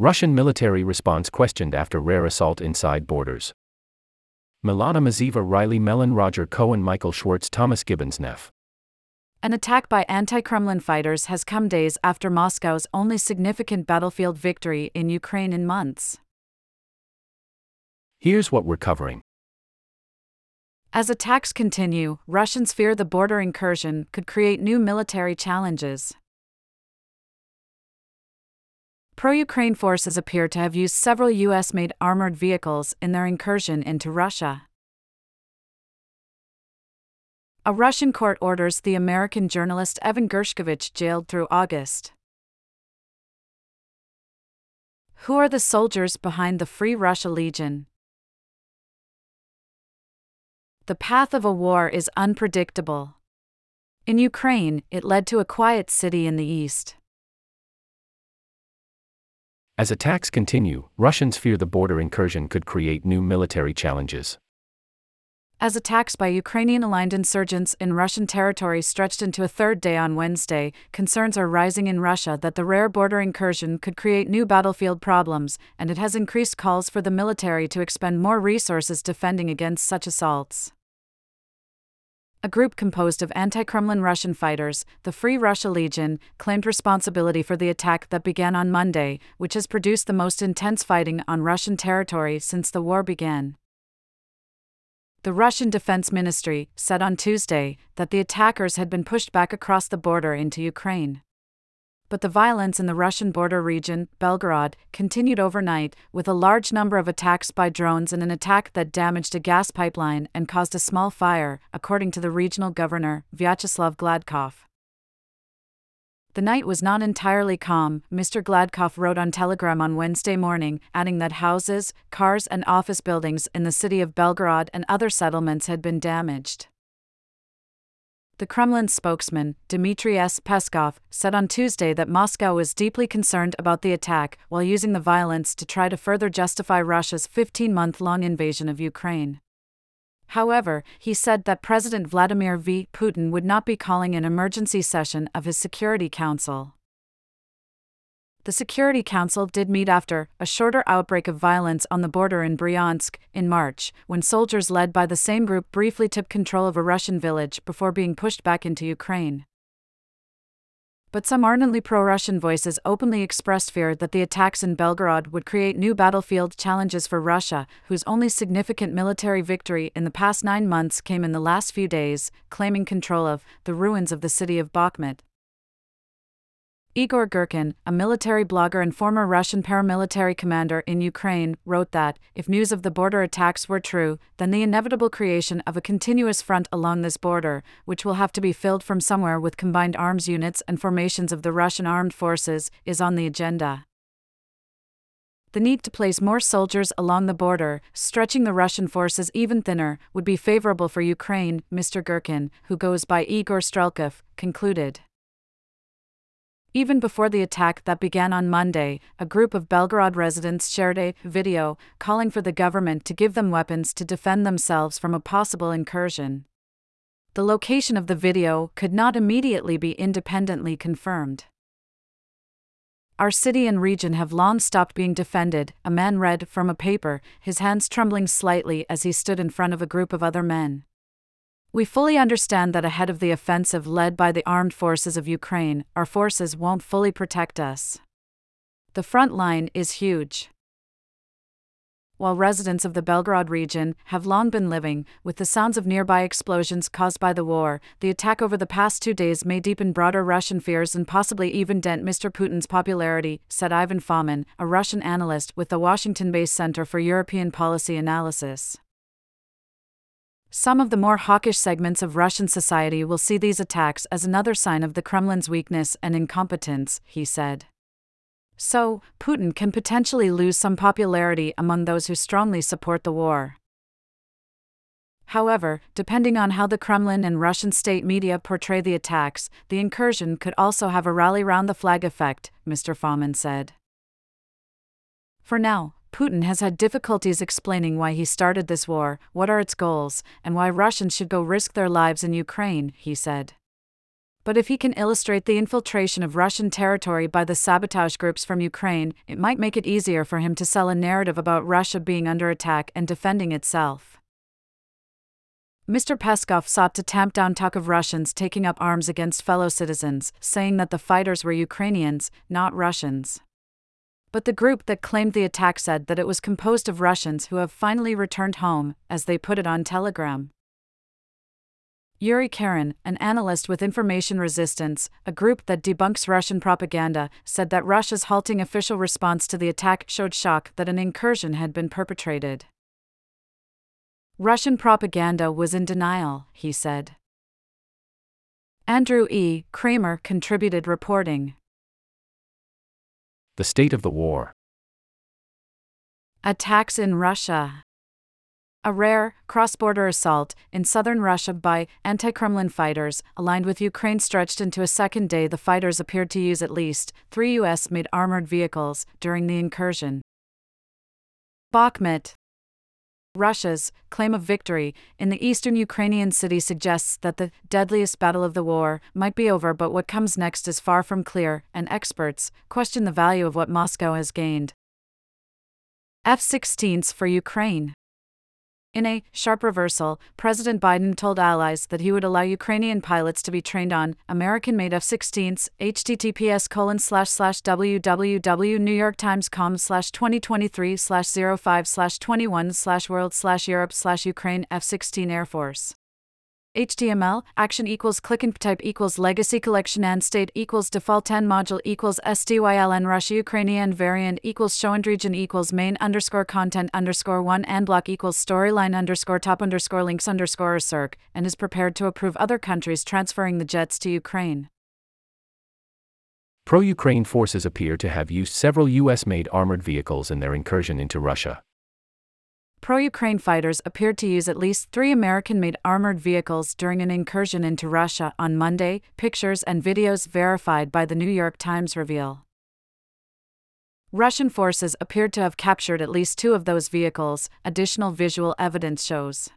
Russian military response questioned after rare assault inside borders. Milana Mazaeva Riley Mellen Roger Cohen Michael Schwartz Thomas Gibbons Neff. An attack by anti Kremlin fighters has come days after Moscow's only significant battlefield victory in Ukraine in months. Here's what we're covering. As attacks continue, Russians fear the border incursion could create new military challenges. Pro Ukraine forces appear to have used several U.S. made armored vehicles in their incursion into Russia. A Russian court orders the American journalist Evan Gershkovich jailed through August. Who are the soldiers behind the Free Russia Legion? The path of a war is unpredictable. In Ukraine, it led to a quiet city in the east. As attacks continue, Russians fear the border incursion could create new military challenges. As attacks by Ukrainian aligned insurgents in Russian territory stretched into a third day on Wednesday, concerns are rising in Russia that the rare border incursion could create new battlefield problems, and it has increased calls for the military to expend more resources defending against such assaults a group composed of anti Kremlin Russian fighters, the Free Russia Legion, claimed responsibility for the attack that began on Monday, which has produced the most intense fighting on Russian territory since the war began. The Russian Defense Ministry said on Tuesday that the attackers had been pushed back across the border into Ukraine but the violence in the Russian border region, Belgorod, continued overnight, with a large number of attacks by drones and an attack that damaged a gas pipeline and caused a small fire, according to the regional governor, Vyacheslav Gladkov. The night was not entirely calm, Mr. Gladkov wrote on Telegram on Wednesday morning, adding that houses, cars, and office buildings in the city of Belgorod and other settlements had been damaged. The Kremlin spokesman, Dmitry S. Peskov, said on Tuesday that Moscow was deeply concerned about the attack while using the violence to try to further justify Russia's 15 month long invasion of Ukraine. However, he said that President Vladimir V. Putin would not be calling an emergency session of his Security Council. The Security Council did meet after a shorter outbreak of violence on the border in Bryansk in March, when soldiers led by the same group briefly took control of a Russian village before being pushed back into Ukraine. But some ardently pro Russian voices openly expressed fear that the attacks in Belgorod would create new battlefield challenges for Russia, whose only significant military victory in the past nine months came in the last few days, claiming control of the ruins of the city of Bakhmut. Igor Girkin, a military blogger and former Russian paramilitary commander in Ukraine, wrote that, if news of the border attacks were true, then the inevitable creation of a continuous front along this border, which will have to be filled from somewhere with combined arms units and formations of the Russian armed forces, is on the agenda. The need to place more soldiers along the border, stretching the Russian forces even thinner, would be favorable for Ukraine, Mr. Girkin, who goes by Igor Strelkov, concluded. Even before the attack that began on Monday, a group of Belgorod residents shared a video calling for the government to give them weapons to defend themselves from a possible incursion. The location of the video could not immediately be independently confirmed. Our city and region have long stopped being defended, a man read from a paper, his hands trembling slightly as he stood in front of a group of other men. We fully understand that ahead of the offensive led by the armed forces of Ukraine, our forces won't fully protect us. The front line is huge. While residents of the Belgorod region have long been living with the sounds of nearby explosions caused by the war, the attack over the past two days may deepen broader Russian fears and possibly even dent Mr. Putin's popularity, said Ivan Fomin, a Russian analyst with the Washington based Center for European Policy Analysis. Some of the more hawkish segments of Russian society will see these attacks as another sign of the Kremlin's weakness and incompetence, he said. So, Putin can potentially lose some popularity among those who strongly support the war. However, depending on how the Kremlin and Russian state media portray the attacks, the incursion could also have a rally round the flag effect, Mr. Fomin said. For now, Putin has had difficulties explaining why he started this war, what are its goals, and why Russians should go risk their lives in Ukraine, he said. But if he can illustrate the infiltration of Russian territory by the sabotage groups from Ukraine, it might make it easier for him to sell a narrative about Russia being under attack and defending itself. Mr. Peskov sought to tamp down talk of Russians taking up arms against fellow citizens, saying that the fighters were Ukrainians, not Russians. But the group that claimed the attack said that it was composed of Russians who have finally returned home, as they put it on Telegram. Yuri Karin, an analyst with Information Resistance, a group that debunks Russian propaganda, said that Russia's halting official response to the attack showed shock that an incursion had been perpetrated. Russian propaganda was in denial, he said. Andrew E. Kramer contributed reporting. The state of the war. Attacks in Russia a rare, cross border assault in southern Russia by anti Kremlin fighters, aligned with Ukraine, stretched into a second day. The fighters appeared to use at least three U.S. made armored vehicles during the incursion. Bakhmut Russia's claim of victory in the eastern Ukrainian city suggests that the deadliest battle of the war might be over, but what comes next is far from clear, and experts question the value of what Moscow has gained. F 16s for Ukraine. In a sharp reversal, President Biden told allies that he would allow Ukrainian pilots to be trained on American made F 16s, https colon slash slash www.newyorktimes.com slash 2023 slash 05 slash 21 slash world slash Europe slash Ukraine F 16 Air Force. HTML, action equals click and type equals legacy collection and state equals default and module equals styln Russia Ukrainian variant equals show and region equals main underscore content underscore one and block equals storyline underscore top underscore links underscore circ and is prepared to approve other countries transferring the jets to Ukraine. Pro Ukraine forces appear to have used several U.S. made armored vehicles in their incursion into Russia pro Ukraine fighters appeared to use at least three American made armored vehicles during an incursion into Russia on Monday, pictures and videos verified by the New York Times reveal. Russian forces appeared to have captured at least two of those vehicles, additional visual evidence shows.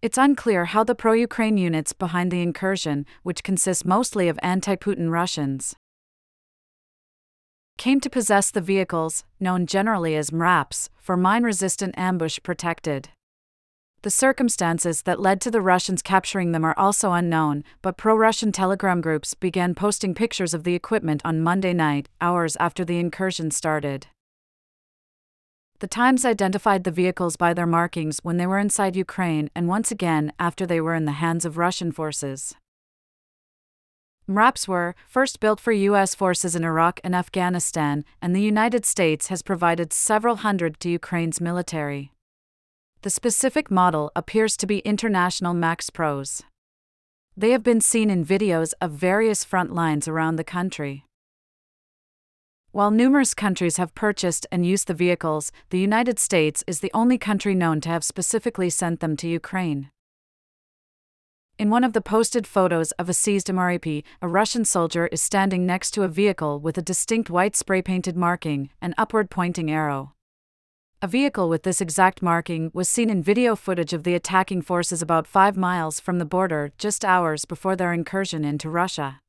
It's unclear how the pro Ukraine units behind the incursion, which consist mostly of anti Putin Russians, came to possess the vehicles, known generally as MRAPs, for mine resistant ambush protected. The circumstances that led to the Russians capturing them are also unknown, but pro Russian telegram groups began posting pictures of the equipment on Monday night, hours after the incursion started. The Times identified the vehicles by their markings when they were inside Ukraine and once again after they were in the hands of Russian forces. MRAPs were first built for U.S. forces in Iraq and Afghanistan, and the United States has provided several hundred to Ukraine's military. The specific model appears to be International MaxxPros. They have been seen in videos of various front lines around the country. While numerous countries have purchased and used the vehicles, the United States is the only country known to have specifically sent them to Ukraine. In one of the posted photos of a seized MRAP, a Russian soldier is standing next to a vehicle with a distinct white spray painted marking, an upward pointing arrow. A vehicle with this exact marking was seen in video footage of the attacking forces about five miles from the border just hours before their incursion into Russia.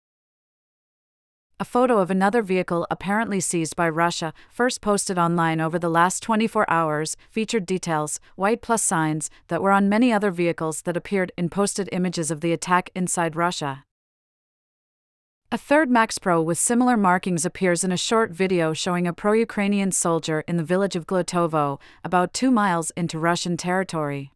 A photo of another vehicle apparently seized by Russia, first posted online over the last 24 hours, featured details, white plus signs, that were on many other vehicles that appeared in posted images of the attack inside Russia. A third MaxxPro with similar markings appears in a short video showing a pro Ukrainian soldier in the village of Glotovo, about two miles into Russian territory.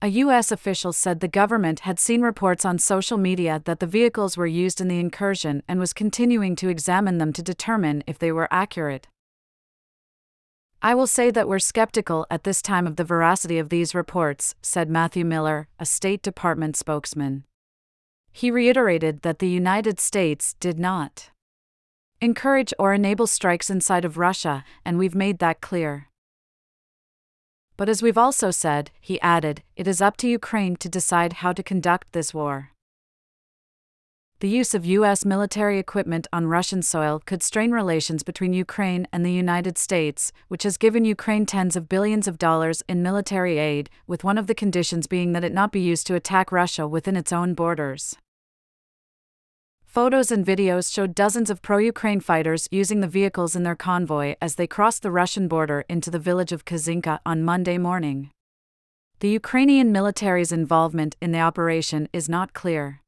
A U.S. official said the government had seen reports on social media that the vehicles were used in the incursion and was continuing to examine them to determine if they were accurate. I will say that we're skeptical at this time of the veracity of these reports, said Matthew Miller, a State Department spokesman. He reiterated that the United States did not encourage or enable strikes inside of Russia, and we've made that clear. But as we've also said, he added, it is up to Ukraine to decide how to conduct this war. The use of U.S. military equipment on Russian soil could strain relations between Ukraine and the United States, which has given Ukraine tens of billions of dollars in military aid, with one of the conditions being that it not be used to attack Russia within its own borders. Photos and videos showed dozens of pro Ukraine fighters using the vehicles in their convoy as they crossed the Russian border into the village of Kazinka on Monday morning. The Ukrainian military's involvement in the operation is not clear.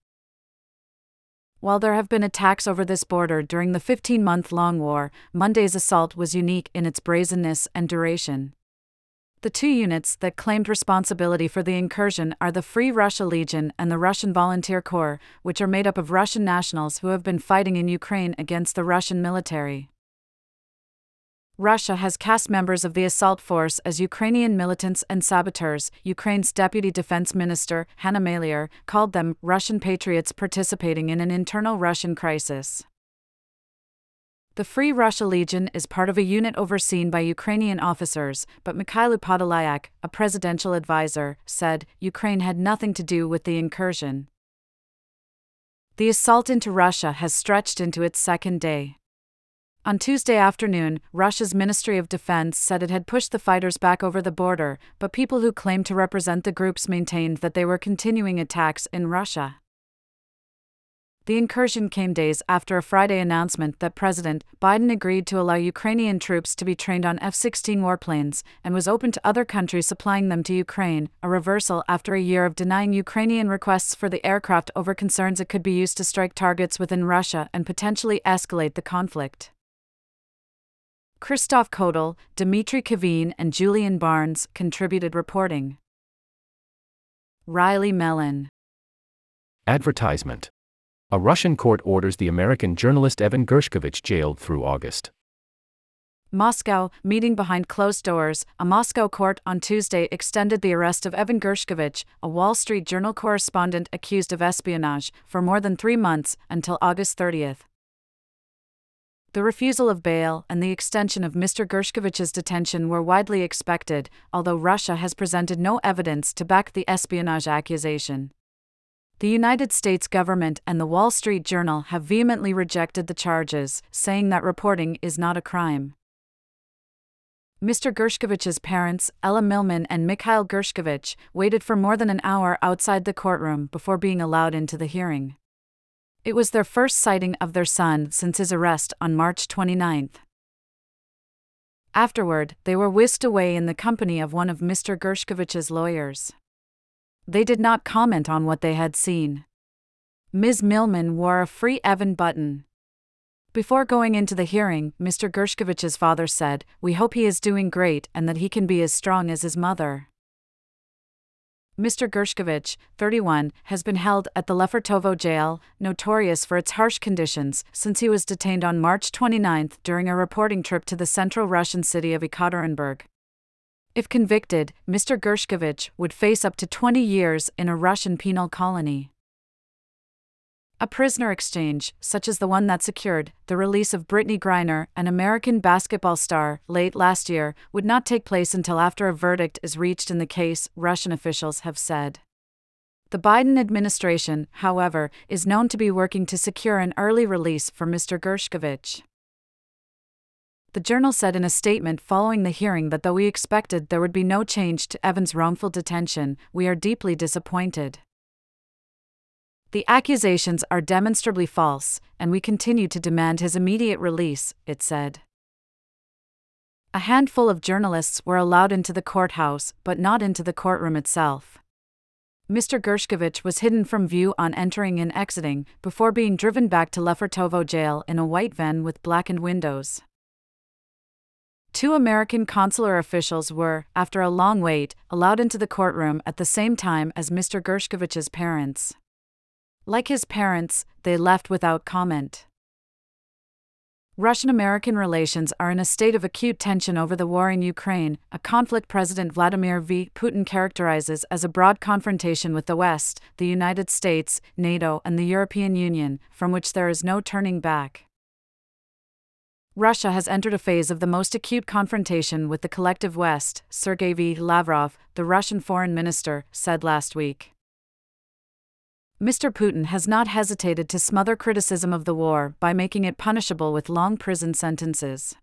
While there have been attacks over this border during the 15 month long war, Monday's assault was unique in its brazenness and duration. The two units that claimed responsibility for the incursion are the Free Russia Legion and the Russian Volunteer Corps, which are made up of Russian nationals who have been fighting in Ukraine against the Russian military. Russia has cast members of the assault force as Ukrainian militants and saboteurs. Ukraine's deputy defense minister, Hanna Maliar, called them Russian patriots participating in an internal Russian crisis. The Free Russia Legion is part of a unit overseen by Ukrainian officers, but Mykhailo Podolyak, a presidential advisor, said Ukraine had nothing to do with the incursion. The assault into Russia has stretched into its second day. On Tuesday afternoon, Russia's Ministry of Defense said it had pushed the fighters back over the border, but people who claimed to represent the groups maintained that they were continuing attacks in Russia. The incursion came days after a Friday announcement that President Biden agreed to allow Ukrainian troops to be trained on F 16 warplanes and was open to other countries supplying them to Ukraine, a reversal after a year of denying Ukrainian requests for the aircraft over concerns it could be used to strike targets within Russia and potentially escalate the conflict. Christoph Koettl, Dmitriy Khavin, and Julian Barnes contributed reporting. Riley Mellen. Advertisement a Russian court orders the American journalist Evan Gershkovich jailed through August. Moscow, meeting behind closed doors, a Moscow court on Tuesday extended the arrest of Evan Gershkovich, a Wall Street Journal correspondent accused of espionage, for more than three months, until August 30th. The refusal of bail and the extension of Mr. Gershkovich's detention were widely expected, although Russia has presented no evidence to back the espionage accusation. The United States government and the Wall Street Journal have vehemently rejected the charges, saying that reporting is not a crime. Mr. Gershkovich's parents, Ella Milman and Mikhail Gershkovich, waited for more than an hour outside the courtroom before being allowed into the hearing. It was their first sighting of their son since his arrest on March 29. Afterward, they were whisked away in the company of one of Mr. Gershkovich's lawyers. They did not comment on what they had seen. Ms. Milman wore a free Evan button. Before going into the hearing, Mr. Gershkovich's father said, We hope he is doing great and that he can be as strong as his mother. Mr. Gershkovich, 31, has been held at the Lefortovo jail, notorious for its harsh conditions, since he was detained on March 29 during a reporting trip to the central Russian city of Ekaterinburg. If convicted, Mr. Gershkovich would face up to 20 years in a Russian penal colony. A prisoner exchange, such as the one that secured the release of Brittney Griner, an American basketball star, late last year, would not take place until after a verdict is reached in the case, Russian officials have said. The Biden administration, however, is known to be working to secure an early release for Mr. Gershkovich. The journal said in a statement following the hearing that though we expected there would be no change to Evans' wrongful detention, we are deeply disappointed. The accusations are demonstrably false, and we continue to demand his immediate release, it said. A handful of journalists were allowed into the courthouse, but not into the courtroom itself. Mr. Gershkovich was hidden from view on entering and exiting, before being driven back to Lefortovo jail in a white van with blackened windows. Two American consular officials were, after a long wait, allowed into the courtroom at the same time as Mr. Gershkovich's parents. Like his parents, they left without comment. Russian American relations are in a state of acute tension over the war in Ukraine, a conflict President Vladimir V. Putin characterizes as a broad confrontation with the West, the United States, NATO, and the European Union, from which there is no turning back. Russia has entered a phase of the most acute confrontation with the collective West, Sergei V. Lavrov, the Russian foreign minister, said last week. Mr. Putin has not hesitated to smother criticism of the war by making it punishable with long prison sentences.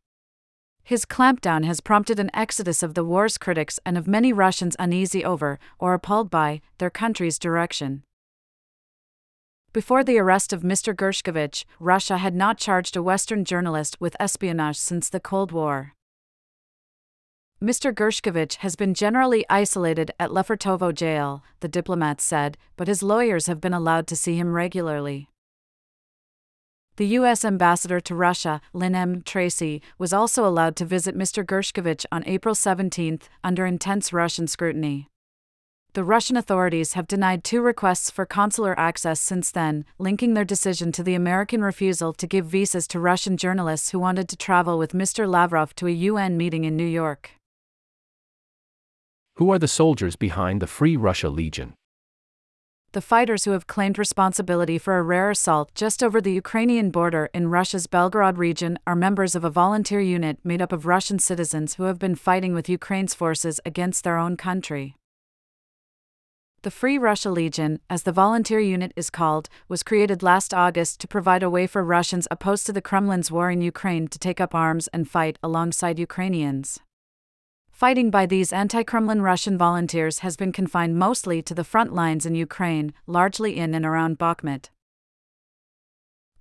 His clampdown has prompted an exodus of the war's critics and of many Russians uneasy over, or appalled by, their country's direction. Before the arrest of Mr. Gershkovich, Russia had not charged a Western journalist with espionage since the Cold War. Mr. Gershkovich has been generally isolated at Lefortovo jail, the diplomat said, but his lawyers have been allowed to see him regularly. The U.S. ambassador to Russia, Lynn M. Tracy, was also allowed to visit Mr. Gershkovich on April 17 under intense Russian scrutiny. The Russian authorities have denied two requests for consular access since then, linking their decision to the American refusal to give visas to Russian journalists who wanted to travel with Mr. Lavrov to a UN meeting in New York. Who are the soldiers behind the Free Russia Legion? The fighters who have claimed responsibility for a rare assault just over the Ukrainian border in Russia's Belgorod region are members of a volunteer unit made up of Russian citizens who have been fighting with Ukraine's forces against their own country. The Free Russia Legion, as the volunteer unit is called, was created last August to provide a way for Russians opposed to the Kremlin's war in Ukraine to take up arms and fight alongside Ukrainians. Fighting by these anti Kremlin Russian volunteers has been confined mostly to the front lines in Ukraine, largely in and around Bakhmut.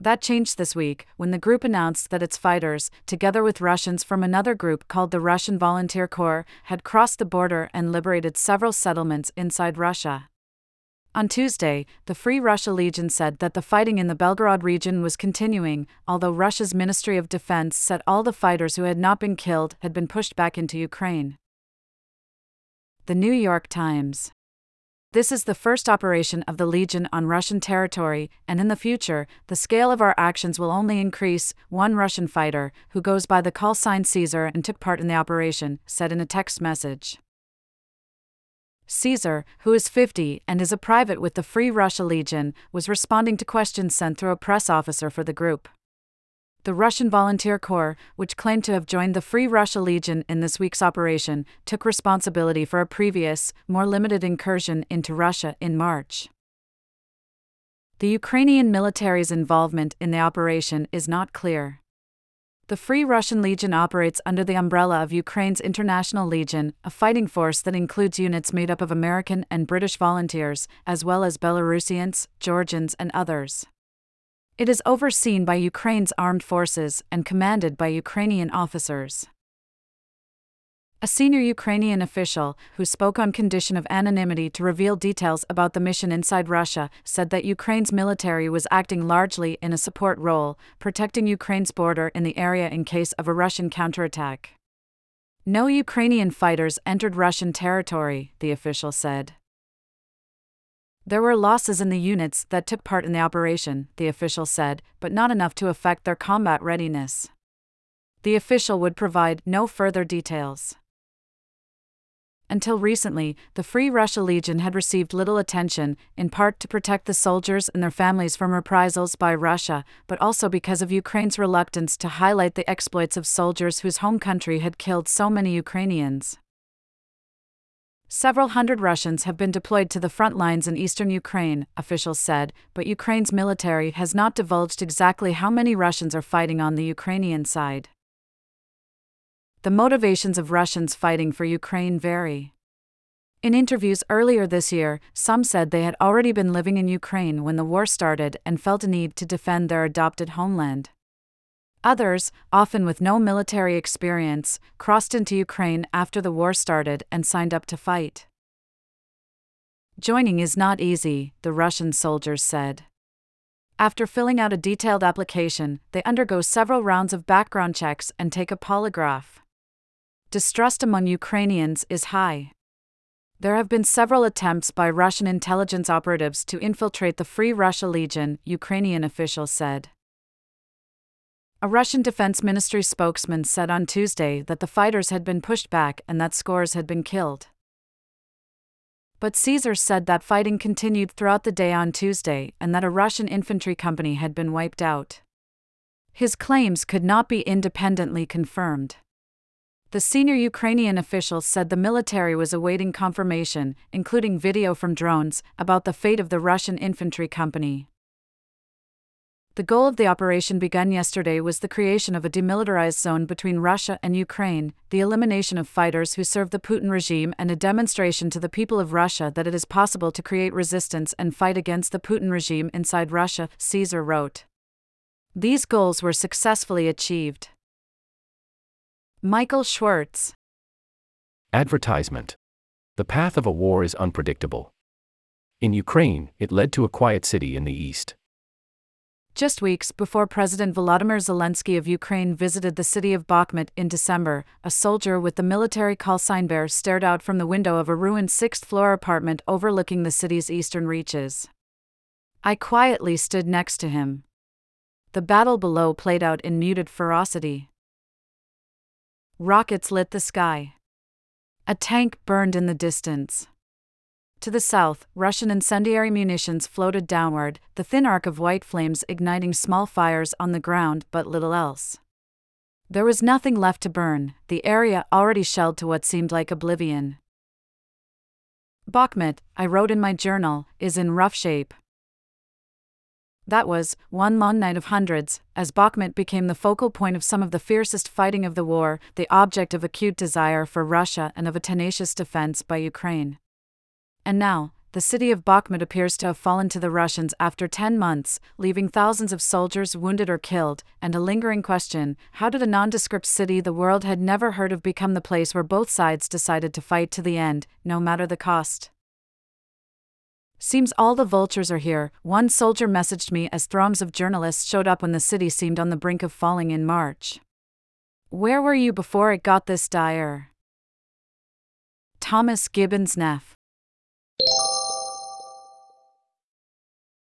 That changed this week when the group announced that its fighters, together with Russians from another group called the Russian Volunteer Corps, had crossed the border and liberated several settlements inside Russia. On Tuesday, the Free Russia Legion said that the fighting in the Belgorod region was continuing, although Russia's Ministry of Defense said all the fighters who had not been killed had been pushed back into Ukraine. The New York Times. This is the first operation of the Legion on Russian territory, and in the future, the scale of our actions will only increase. One Russian fighter, who goes by the call sign Caesar and took part in the operation, said in a text message. Caesar, who is 50 and is a private with the Free Russia Legion, was responding to questions sent through a press officer for the group. The Russian Volunteer Corps, which claimed to have joined the Free Russia Legion in this week's operation, took responsibility for a previous, more limited incursion into Russia in March. The Ukrainian military's involvement in the operation is not clear. The Free Russian Legion operates under the umbrella of Ukraine's International Legion, a fighting force that includes units made up of American and British volunteers, as well as Belarusians, Georgians, and others. It is overseen by Ukraine's armed forces and commanded by Ukrainian officers. A senior Ukrainian official, who spoke on condition of anonymity to reveal details about the mission inside Russia, said that Ukraine's military was acting largely in a support role, protecting Ukraine's border in the area in case of a Russian counterattack. No Ukrainian fighters entered Russian territory, the official said. There were losses in the units that took part in the operation, the official said, but not enough to affect their combat readiness. The official would provide no further details. Until recently, the Free Russia Legion had received little attention, in part to protect the soldiers and their families from reprisals by Russia, but also because of Ukraine's reluctance to highlight the exploits of soldiers whose home country had killed so many Ukrainians. Several hundred Russians have been deployed to the front lines in eastern Ukraine, officials said, but Ukraine's military has not divulged exactly how many Russians are fighting on the Ukrainian side the motivations of Russians fighting for Ukraine vary. In interviews earlier this year, some said they had already been living in Ukraine when the war started and felt a need to defend their adopted homeland. Others, often with no military experience, crossed into Ukraine after the war started and signed up to fight. Joining is not easy, the Russian soldiers said. After filling out a detailed application, they undergo several rounds of background checks and take a polygraph distrust among Ukrainians is high. There have been several attempts by Russian intelligence operatives to infiltrate the Free Russia Legion, Ukrainian officials said. A Russian Defense Ministry spokesman said on Tuesday that the fighters had been pushed back and that scores had been killed. But Caesar said that fighting continued throughout the day on Tuesday and that a Russian infantry company had been wiped out. His claims could not be independently confirmed. The senior Ukrainian official said the military was awaiting confirmation, including video from drones, about the fate of the Russian infantry company. The goal of the operation begun yesterday was the creation of a demilitarized zone between Russia and Ukraine, the elimination of fighters who serve the Putin regime, and a demonstration to the people of Russia that it is possible to create resistance and fight against the Putin regime inside Russia, Caesar wrote. These goals were successfully achieved. Michael Schwartz. Advertisement The path of a war is unpredictable. In Ukraine, it led to a quiet city in the east. Just weeks before President Volodymyr Zelensky of Ukraine visited the city of Bakhmut in December, a soldier with the military call sign bear stared out from the window of a ruined sixth floor apartment overlooking the city's eastern reaches. I quietly stood next to him. The battle below played out in muted ferocity. Rockets lit the sky. A tank burned in the distance. To the south, Russian incendiary munitions floated downward, the thin arc of white flames igniting small fires on the ground but little else. There was nothing left to burn, the area already shelled to what seemed like oblivion. Bakhmut, I wrote in my journal, is in rough shape. That was, one long night of hundreds, as Bakhmut became the focal point of some of the fiercest fighting of the war, the object of acute desire for Russia and of a tenacious defense by Ukraine. And now, the city of Bakhmut appears to have fallen to the Russians after 10 months, leaving thousands of soldiers wounded or killed, and a lingering question how did a nondescript city the world had never heard of become the place where both sides decided to fight to the end, no matter the cost? Seems all the vultures are here, one soldier messaged me as throngs of journalists showed up when the city seemed on the brink of falling in March. Where were you before it got this dire? Thomas Gibbons Neff